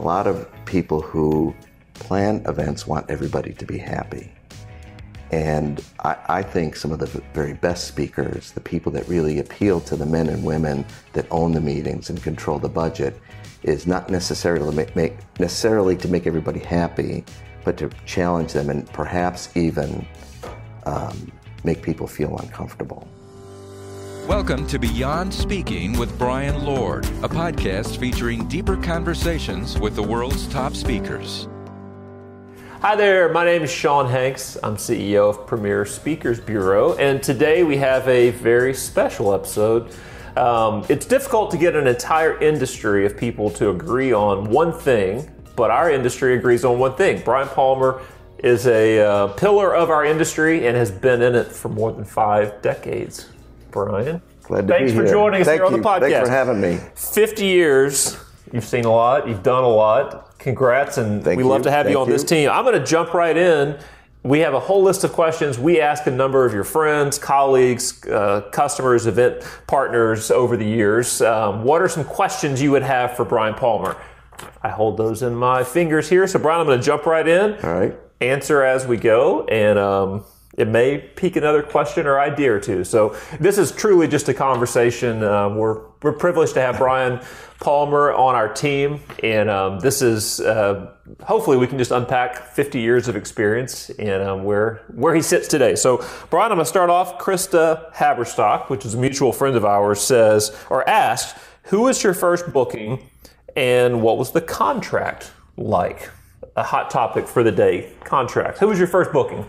A lot of people who plan events want everybody to be happy. And I, I, think some of the very best speakers, the people that really appeal to the men and women that own the meetings and control the budget, is not necessarily to make, make necessarily to make everybody happy, but to challenge them and perhaps even um, make people feel uncomfortable. Welcome to Beyond Speaking with Brian Lord, a podcast featuring deeper conversations with the world's top speakers. Hi there, my name is Sean Hanks. I'm CEO of Premier Speakers Bureau, and today we have a very special episode. Um, it's difficult to get an entire industry of people to agree on one thing, but our industry agrees on one thing. Brian Palmer is a uh, pillar of our industry and has been in it for more than five decades. Brian, glad to thanks be for here. joining us Thank here on you. the podcast. Thanks for having me. 50 years. You've seen a lot. You've done a lot congrats, and Thank we you. love to have Thank you on you. this team. I'm going to jump right in. We have a whole list of questions. We ask a number of your friends, colleagues, uh, customers, event partners over the years. Um, what are some questions you would have for Brian Palmer? I hold those in my fingers here. So, Brian, I'm going to jump right in. All right. Answer as we go, and um, it may pique another question or idea or two. So, this is truly just a conversation. Uh, we're we're privileged to have Brian Palmer on our team, and um, this is uh, hopefully we can just unpack 50 years of experience and um, where where he sits today. So, Brian, I'm going to start off. Krista Haberstock, which is a mutual friend of ours, says or asked, "Who was your first booking, and what was the contract like?" A hot topic for the day: contracts. Who was your first booking?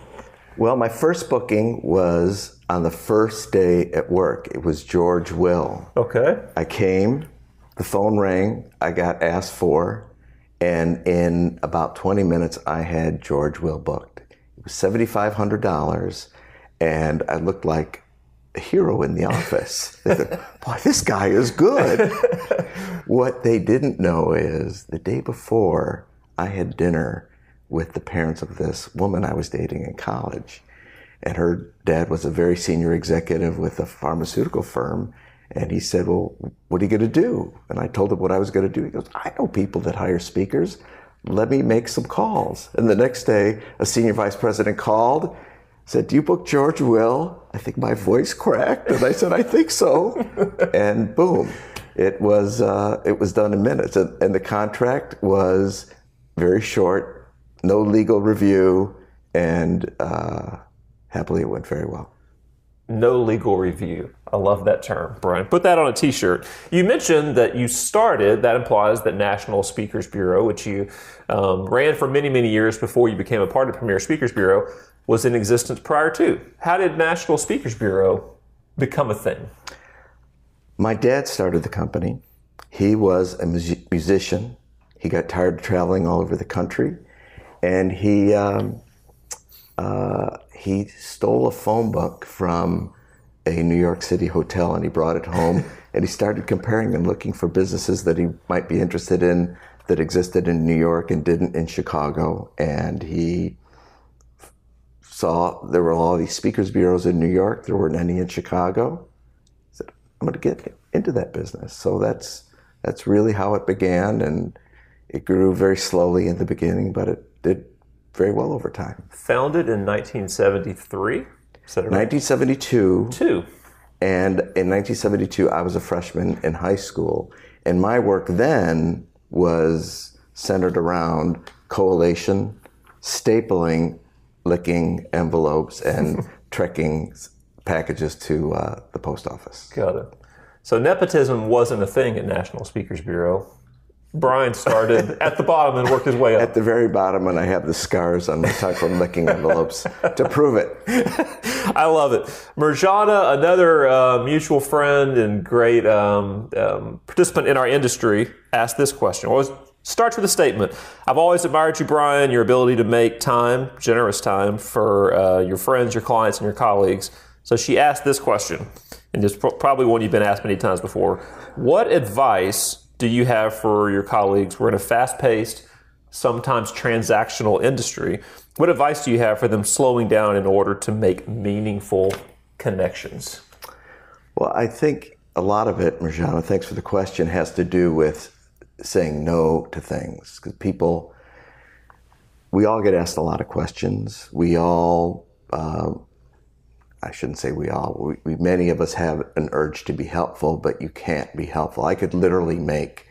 Well, my first booking was on the first day at work. It was George Will. Okay. I came, the phone rang, I got asked for, and in about 20 minutes, I had George Will booked. It was $7,500, and I looked like a hero in the office. They thought, Boy, this guy is good. what they didn't know is the day before, I had dinner with the parents of this woman I was dating in college. And her dad was a very senior executive with a pharmaceutical firm. And he said, Well, what are you going to do? And I told him what I was going to do. He goes, I know people that hire speakers. Let me make some calls. And the next day, a senior vice president called, said, Do you book George Will? I think my voice cracked. And I said, I think so. and boom, it was, uh, it was done in minutes. And, and the contract was very short, no legal review, and uh, happily it went very well. No legal review. I love that term, Brian. Put that on a t shirt. You mentioned that you started, that implies that National Speakers Bureau, which you um, ran for many, many years before you became a part of Premier Speakers Bureau, was in existence prior to. How did National Speakers Bureau become a thing? My dad started the company. He was a mus- musician. He got tired of traveling all over the country, and he um, uh, he stole a phone book from a New York City hotel, and he brought it home. and he started comparing and looking for businesses that he might be interested in that existed in New York and didn't in Chicago. And he saw there were all these speakers bureaus in New York. There weren't any in Chicago. He said, "I'm going to get into that business." So that's that's really how it began, and it grew very slowly in the beginning, but it did very well over time. Founded in 1973. Is that right? 1972, Two. and in 1972, I was a freshman in high school, and my work then was centered around collation, stapling, licking envelopes, and trekking packages to uh, the post office. Got it. So nepotism wasn't a thing at National Speakers Bureau. Brian started at the bottom and worked his way up. At the very bottom, and I have the scars on my tongue from licking envelopes to prove it. I love it. Merjana, another uh, mutual friend and great um, um, participant in our industry, asked this question. Well, it starts with a statement. I've always admired you, Brian, your ability to make time, generous time, for uh, your friends, your clients, and your colleagues. So she asked this question, and it's pro- probably one you've been asked many times before. What advice do you have for your colleagues? We're in a fast paced, sometimes transactional industry. What advice do you have for them slowing down in order to make meaningful connections? Well, I think a lot of it, Marjana, thanks for the question, has to do with saying no to things because people, we all get asked a lot of questions. We all, uh, I shouldn't say we all, we, we, many of us have an urge to be helpful, but you can't be helpful. I could literally make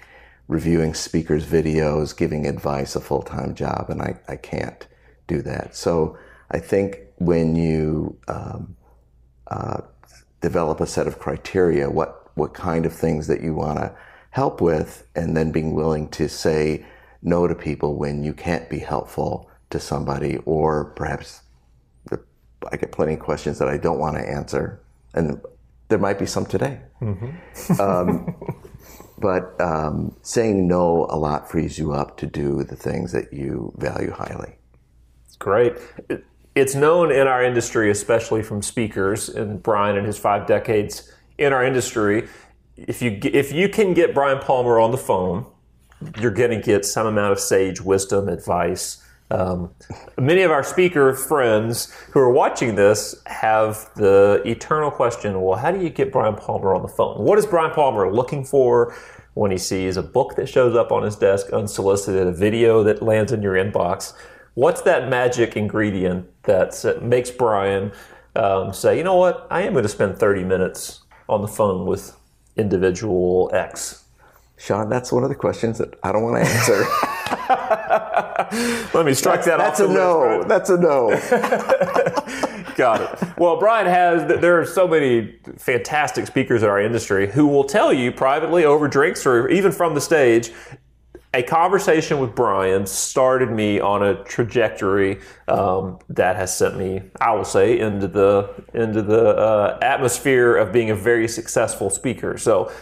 reviewing speakers' videos, giving advice a full time job, and I, I can't do that. So I think when you um, uh, develop a set of criteria, what, what kind of things that you want to help with, and then being willing to say no to people when you can't be helpful to somebody, or perhaps I get plenty of questions that I don't want to answer, and there might be some today. Mm-hmm. um, but um, saying no a lot frees you up to do the things that you value highly. Great. It's known in our industry, especially from speakers, and Brian and his five decades in our industry. If you if you can get Brian Palmer on the phone, you're going to get some amount of sage wisdom, advice. Um, many of our speaker friends who are watching this have the eternal question well, how do you get Brian Palmer on the phone? What is Brian Palmer looking for when he sees a book that shows up on his desk unsolicited, a video that lands in your inbox? What's that magic ingredient that makes Brian um, say, you know what, I am going to spend 30 minutes on the phone with individual X? Sean, that's one of the questions that I don't want to answer. Let me strike that that's off. That's a no. List, that's a no. Got it. Well, Brian has, there are so many fantastic speakers in our industry who will tell you privately over drinks or even from the stage, a conversation with Brian started me on a trajectory um, that has sent me, I will say, into the into the uh, atmosphere of being a very successful speaker. So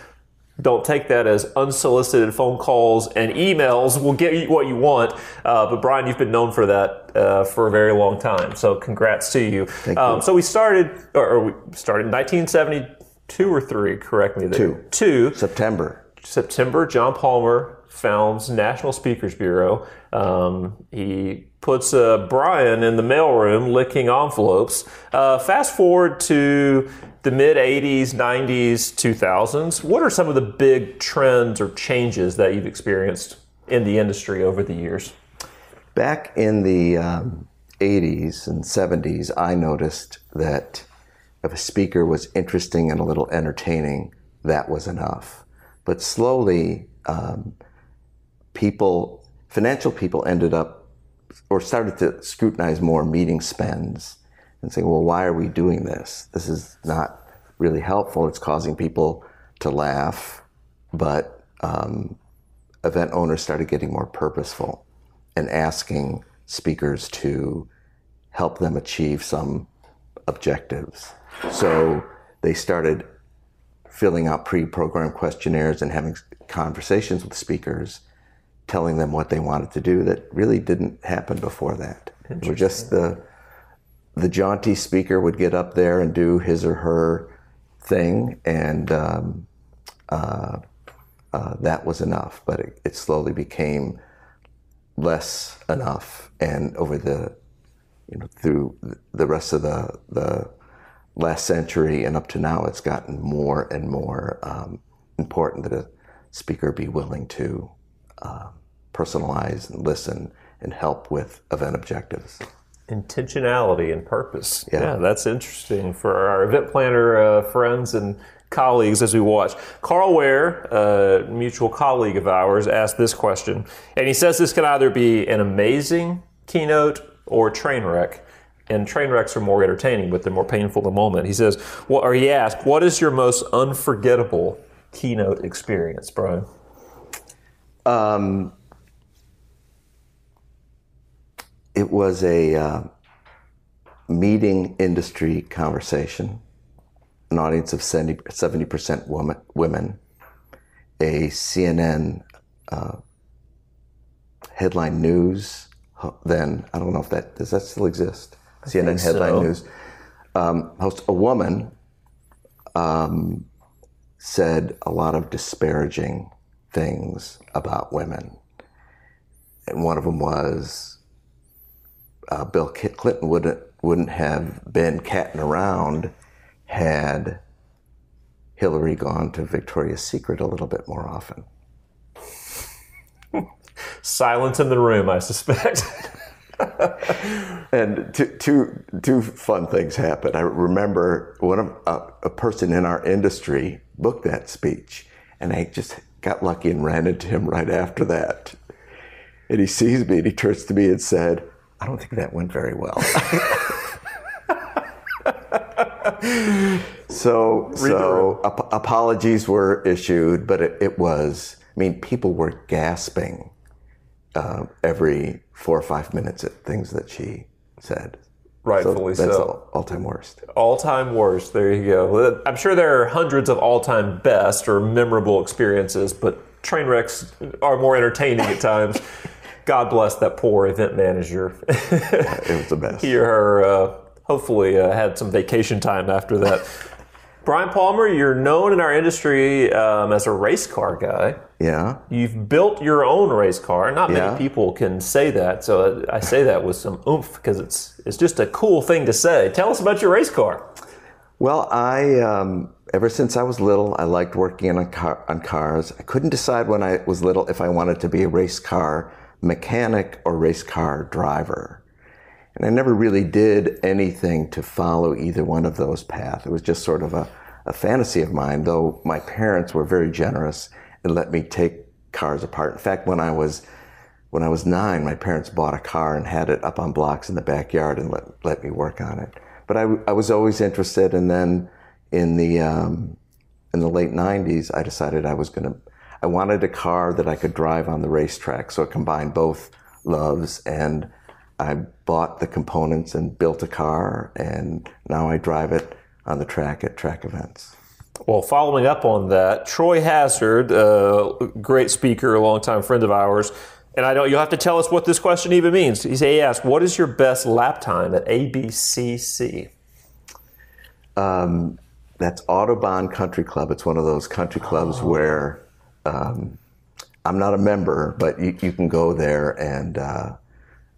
don't take that as unsolicited phone calls and emails will get you what you want. Uh, but Brian, you've been known for that uh, for a very long time. So congrats to you. Um, you. So we started, or, or, we started in 1972 or three. Correct me. There. Two. Two. September. September. John Palmer founds National Speakers Bureau. Um, he puts uh, Brian in the mailroom licking envelopes. Uh, fast forward to the mid 80s, 90s, 2000s. What are some of the big trends or changes that you've experienced in the industry over the years? Back in the um, 80s and 70s, I noticed that if a speaker was interesting and a little entertaining, that was enough. But slowly, um, people, financial people ended up or started to scrutinize more meeting spends and saying, well, why are we doing this? This is not really helpful. It's causing people to laugh. But um, event owners started getting more purposeful and asking speakers to help them achieve some objectives. So they started filling out pre programmed questionnaires and having conversations with speakers, telling them what they wanted to do that really didn't happen before that. It was just the the jaunty speaker would get up there and do his or her thing, and um, uh, uh, that was enough. But it, it, slowly became less enough, and over the you know through the rest of the the last century and up to now, it's gotten more and more um, important that a speaker be willing to uh, personalize and listen and help with event objectives intentionality and purpose. Yeah. yeah, that's interesting for our event planner uh, friends and colleagues as we watch. Carl Ware, a mutual colleague of ours, asked this question, and he says this can either be an amazing keynote or train wreck. And train wrecks are more entertaining, but they're more painful in the moment. He says, well, or he asked, what is your most unforgettable keynote experience, Brian? Um, it was a uh, meeting industry conversation, an audience of 70, percent woman, women, a CNN uh, headline news. Then I don't know if that does that still exist. I CNN headline so. news. Um, host a woman um, said a lot of disparaging things about women, and one of them was uh, Bill Clinton wouldn't wouldn't have been catting around had Hillary gone to Victoria's Secret a little bit more often. Silence in the room, I suspect. And two, two, two fun things happened. I remember one of uh, a person in our industry booked that speech, and I just got lucky and ran into him right after that. And he sees me and he turns to me and said, "I don't think that went very well." so, so ap- apologies were issued, but it, it was. I mean, people were gasping uh, every four or five minutes at things that she said. Rightfully that's so. all, all time worst. All time worst. There you go. I'm sure there are hundreds of all time best or memorable experiences, but train wrecks are more entertaining at times. God bless that poor event manager. It was the best. he or her uh, hopefully uh, had some vacation time after that. Brian Palmer, you're known in our industry um, as a race car guy. Yeah. You've built your own race car. Not many Yeah. people can say that, so I say that with some oomph because it's it's just a cool thing to say. Tell us about your race car. Well, I um, ever since I was little, I liked working on car, on cars. I couldn't decide when I was little if I wanted to be a race car mechanic or race car driver, and I never really did anything to follow either one of those paths. It was just sort of a, a fantasy of mine. Though my parents were very generous and let me take cars apart. In fact, when I was when I was nine, my parents bought a car and had it up on blocks in the backyard and let, let me work on it. But I, I was always interested. And then in the, um, in the late 90s, I decided I was going to, I wanted a car that I could drive on the racetrack. So it combined both loves. And I bought the components and built a car. And now I drive it on the track at track events. Well, following up on that, Troy Hazard, uh, great speaker, a longtime friend of ours, and I don't. you'll have to tell us what this question even means. He he asked, "What is your best lap time at ABCC?" that's Autobahn Country Club. It's one of those country clubs where um, I'm not a member, but you, you can go there and uh,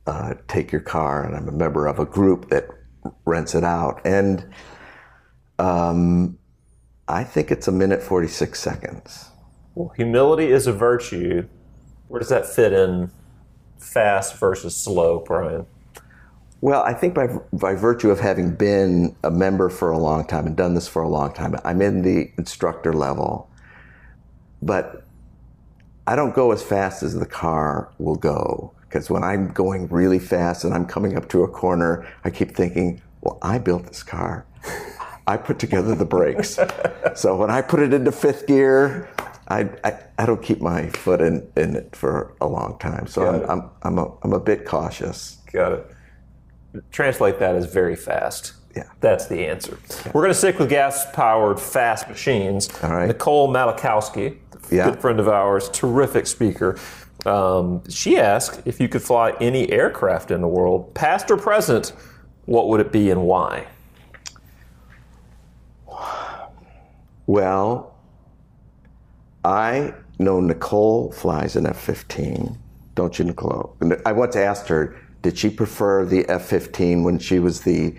uh, take your car. And I'm a member of a group that rents it out. And um, I think it's a minute 46 seconds. Well, humility is a virtue. Where does that fit in? Fast versus slow, Brian. Well, I think by, by virtue of having been a member for a long time and done this for a long time, I'm in the instructor level. But I don't go as fast as the car will go. Because when I'm going really fast and I'm coming up to a corner, I keep thinking, well, I built this car. I put together the brakes. so when I put it into fifth gear, I, I, I don't keep my foot in, in it for a long time. So Got I'm. I'm, I'm, a, I'm a bit cautious. Got it. Translate that as very fast. Yeah. That's the answer. We're going to stick with gas powered fast machines. All right. Nicole Malachowski, Yeah. good friend of ours, terrific speaker. Um, she asked if you could fly any aircraft in the world, past or present, what would it be and why? Well, I know Nicole flies an F 15. Don't you, Nicole? I once asked her, did she prefer the F 15 when she was the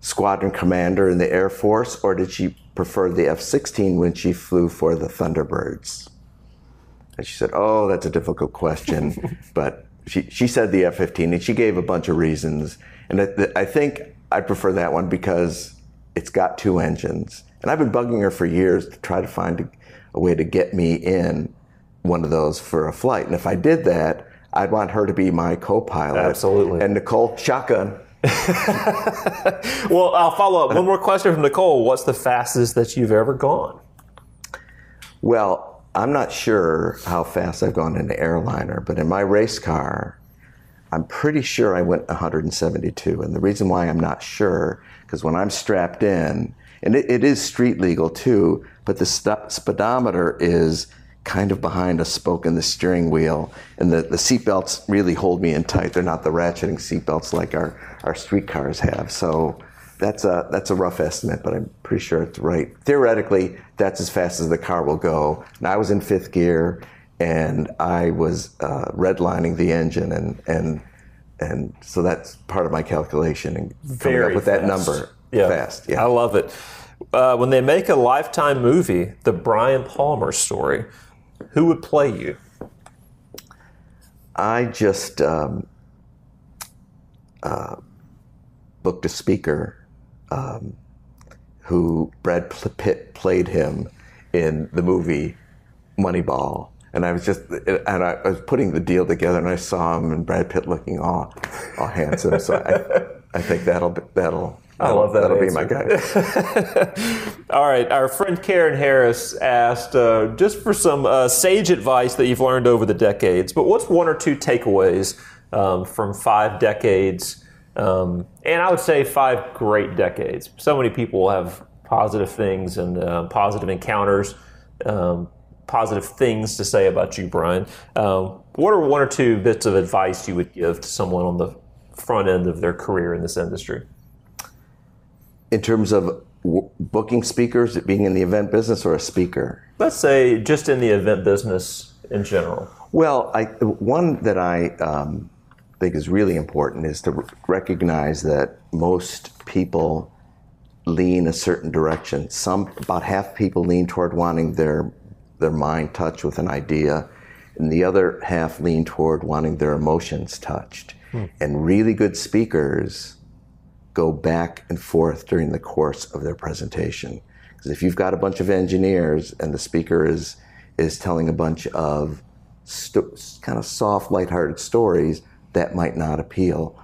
squadron commander in the Air Force, or did she prefer the F 16 when she flew for the Thunderbirds? And she said, Oh, that's a difficult question. but she, she said the F 15, and she gave a bunch of reasons. And I, I think I prefer that one because it's got two engines. And I've been bugging her for years to try to find a, a way to get me in one of those for a flight. And if I did that, I'd want her to be my co pilot. Absolutely. And Nicole, shotgun. Well, I'll follow up. One more question from Nicole. What's the fastest that you've ever gone? Well, I'm not sure how fast I've gone in an airliner, but in my race car, I'm pretty sure I went 172. And the reason why I'm not sure, because when I'm strapped in, and it, it is street legal too, but the st- speedometer is kind of behind a spoke in the steering wheel, and the, the seatbelts really hold me in tight. They're not the ratcheting seatbelts like our, our street cars have. So that's a, that's a rough estimate, but I'm pretty sure it's right. Theoretically, that's as fast as the car will go. And I was in fifth gear, and I was uh, redlining the engine, and, and, and so that's part of my calculation and coming Very up with that number Yeah. fast. Yeah, I love it. Uh, when they make a lifetime movie, the Brian Palmer story, who would play you? I just um, uh, booked a speaker um, who Brad Pitt played him in the movie Moneyball. And I was just, and I was putting the deal together, and I saw him and Brad Pitt looking all, all handsome. So I, I think that'll that'll I love that. That'll answer. be my guy. All right. Our friend Karen Harris asked uh, just for some uh, sage advice that you've learned over the decades, but what's one or two takeaways um, from five decades? Um, and I would say five great decades. So many people have positive things and uh, positive encounters, um, positive things to say about you, Brian. Um, what are one or two bits of advice you would give to someone on the front end of their career in this industry? In terms of w- booking speakers, being in the event business or a speaker? Let's say just in the event business in general. Well, I, one that I um, think is really important is to r- recognize that most people lean a certain direction. Some, about half people lean toward wanting their their mind touched with an idea, and the other half lean toward wanting their emotions touched. And really good speakers go back and forth during the course of their presentation. Because if you've got a bunch of engineers and the speaker is is telling a bunch of sto- kind of soft, lighthearted stories, that might not appeal,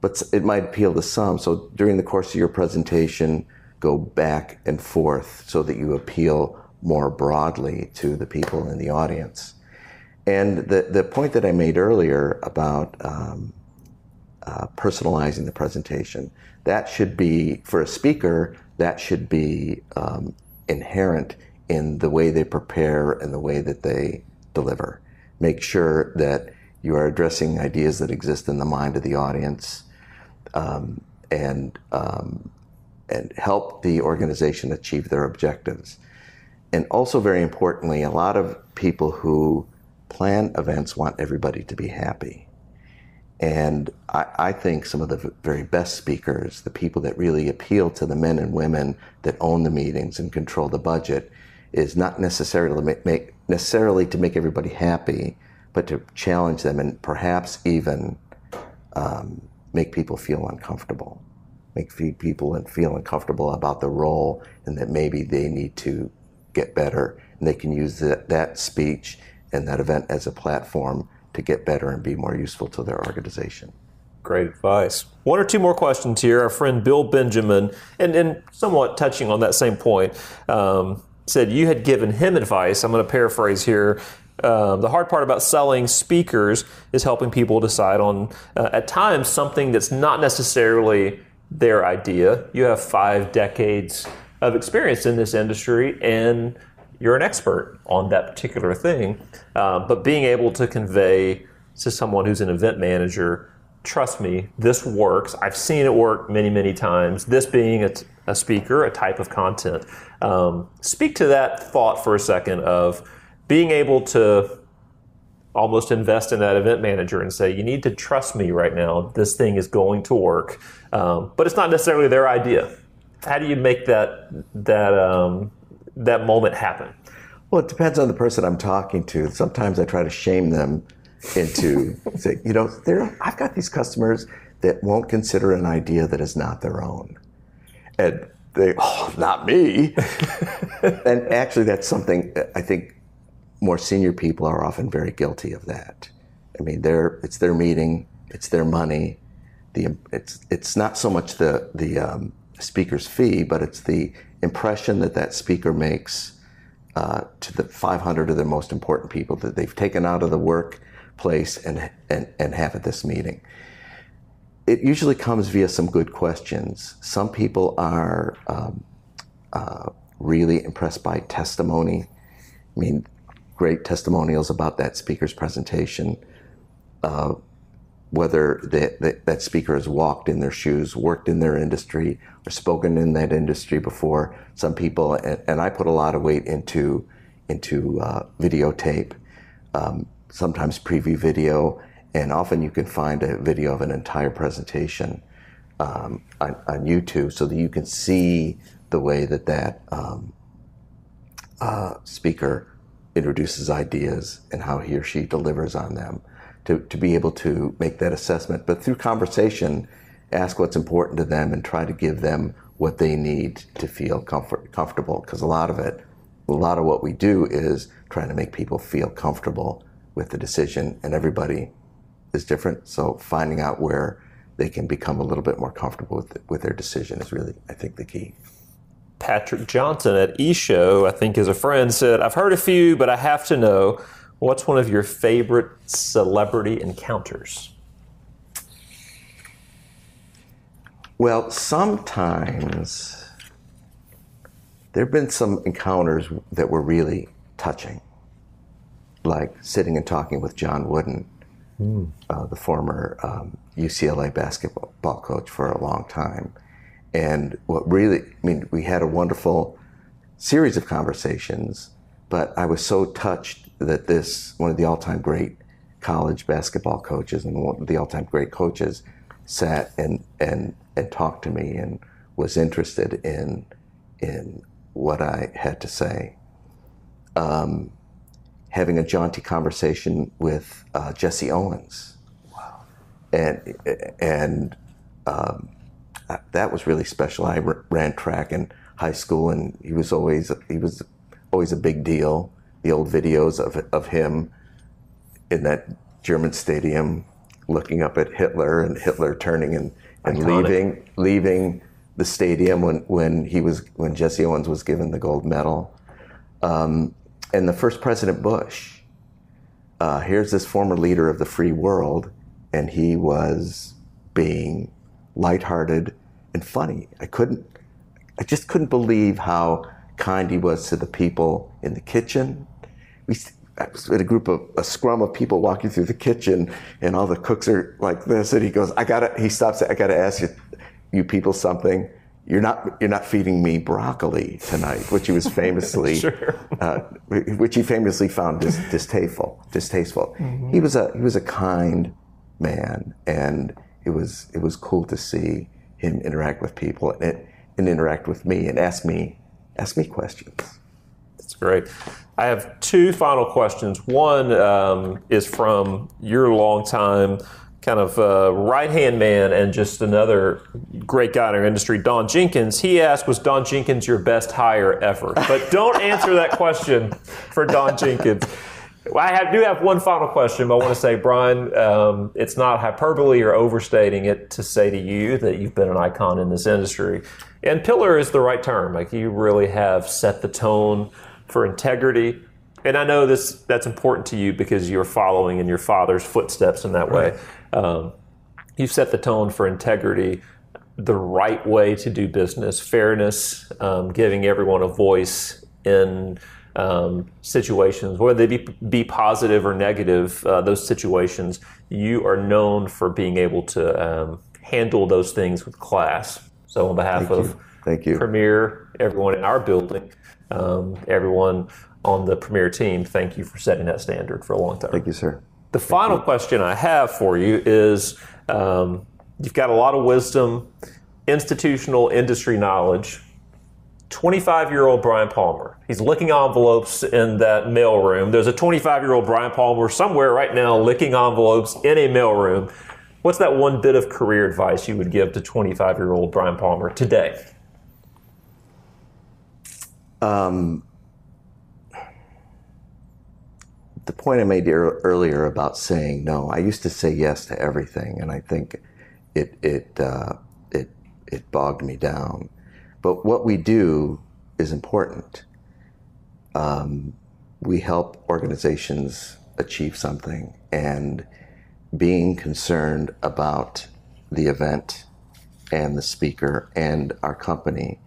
but it might appeal to some. So during the course of your presentation, go back and forth so that you appeal more broadly to the people in the audience. And the, the point that I made earlier about um, uh, personalizing the presentation. That should be, for a speaker, that should be um, inherent in the way they prepare and the way that they deliver. Make sure that you are addressing ideas that exist in the mind of the audience um, and, um, and help the organization achieve their objectives. And also, very importantly, a lot of people who plan events want everybody to be happy. And I, I, think some of the very best speakers, the people that really appeal to the men and women that own the meetings and control the budget, is not necessarily to make, make necessarily to make everybody happy, but to challenge them and perhaps even um, make people feel uncomfortable, make people feel uncomfortable about the role, and that maybe they need to get better, and they can use that speech and that event as a platform to get better and be more useful to their organization. Great advice. One or two more questions here. Our friend Bill Benjamin, and, and somewhat touching on that same point, um, said you had given him advice. I'm going to paraphrase here. Um, the hard part about selling speakers is helping people decide on, uh, at times, something that's not necessarily their idea. You have five decades of experience in this industry, and you're an expert on that particular thing. Uh, but being able to convey to someone who's an event manager, trust me, this works. I've seen it work many, many times. This being a, a speaker, a type of content. Um, speak to that thought for a second of being able to almost invest in that event manager and say, you need to trust me right now. This thing is going to work. Um, but it's not necessarily their idea. How do you make that that um, that moment happen? Well, it depends on the person I'm talking to. Sometimes I try to shame them into saying, you know, I've got these customers that won't consider an idea that is not their own. And they, oh, not me. and actually, that's something I think more senior people are often very guilty of that. I mean, they're, it's their meeting, it's their money. The, it's, it's not so much the, the um, speaker's fee, but it's the impression that that speaker makes uh, to the 500 of the most important people that they've taken out of the workplace and, and, and have at this meeting. It usually comes via some good questions. Some people are um, uh, really impressed by testimony. I mean, great testimonials about that speaker's presentation. Uh, whether that, that speaker has walked in their shoes, worked in their industry, or spoken in that industry before. Some people, and, and I put a lot of weight into into uh, videotape, um, sometimes preview video, and often you can find a video of an entire presentation um, on, on, YouTube so that you can see the way that that um, uh, speaker introduces ideas and how he or she delivers on them to, to be able to make that assessment. But through conversation, ask what's important to them and try to give them what they need to feel comfort, comfortable. Because a lot of it, a lot of what we do is trying to make people feel comfortable with the decision, and everybody is different. So finding out where they can become a little bit more comfortable with, with their decision is really, I think, the key. Patrick Johnson at eShow, I think, as a friend, said, I've heard a few, but I have to know what's one of your favorite celebrity encounters? Well, sometimes there have been some encounters that were really touching, like sitting and talking with John Wooden, mm. uh, the former um, UCLA basketball coach for a long time. And what really, I mean, we had a wonderful series of conversations, but I was so touched that this, one of the all time great college basketball coaches and one of the all time great coaches, sat and, and and talked to me and was interested in in what I had to say. Um, having a jaunty conversation with uh, Jesse Owens, wow. and and um, that was really special. I ran track in high school, and he was always he was always a big deal. The old videos of of him in that German stadium, looking up at Hitler and Hitler turning and and Iconic. leaving leaving the stadium when, when he was when Jesse Owens was given the gold medal, um, and the first President Bush. Uh, here's this former leader of the free world, and he was being lighthearted and funny. I couldn't, I just couldn't believe how kind he was to the people in the kitchen. We, I was with a group of a scrum of people walking through the kitchen, and all the cooks are like this. And he goes, "I gotta." He stops. I gotta ask you, you people, something. You're not you're not feeding me broccoli tonight, which he was famously, sure. uh, which he famously found dis- distasteful. Distasteful. Mm-hmm. He was a he was a kind man, and it was it was cool to see him interact with people and, and interact with me and ask me ask me questions. That's great. I have two final questions. One um, is from your longtime kind of uh, right hand man and just another great guy in our industry, Don Jenkins. He asked, Was Don Jenkins your best hire ever? But don't answer that question for Don Jenkins. I have, do have one final question, but I want to say, Brian, um, it's not hyperbole or overstating it to say to you that you've been an icon in this industry. And pillar is the right term. Like you really have set the tone for integrity. And I know this that's important to you because you're following in your father's footsteps in that way. Right. Um, you've set the tone for integrity, the right way to do business, fairness, um, giving everyone a voice in um, situations, whether they be, be positive or negative, uh, those situations, you are known for being able to um, handle those things with class. So, on behalf Thank of you. Thank you. Premier, everyone in our building, um, everyone on the Premier team, thank you for setting that standard for a long time. Thank you, sir. The thank final you. question I have for you is um, you've got a lot of wisdom, institutional industry knowledge. 25 year old Brian Palmer. He's licking envelopes in that mailroom. There's a 25 year old Brian Palmer somewhere right now licking envelopes in a mailroom. What's that one bit of career advice you would give to 25 year old Brian Palmer today? Um, the point I made earlier about saying no, I used to say yes to everything, and I think it it uh, it it bogged me down. But what we do is important. Um, we help organizations achieve something, and being concerned about the event and the speaker and our company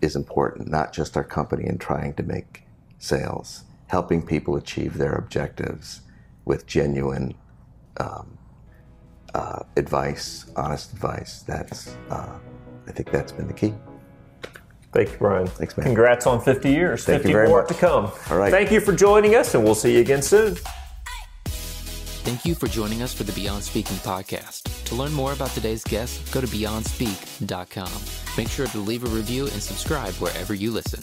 is important, not just our company in trying to make sales, helping people achieve their objectives with genuine um, uh, advice, honest advice. That's, uh, I think that's been the key. Thank you, Brian. Thanks, man. Congrats on 50 years. Thank 50 you very more much. to come. All right. Thank you for joining us, and we'll see you again soon. Thank you for joining us for the Beyond Speaking podcast. To learn more about today's guest, go to beyondspeak.com. Make sure to leave a review and subscribe wherever you listen.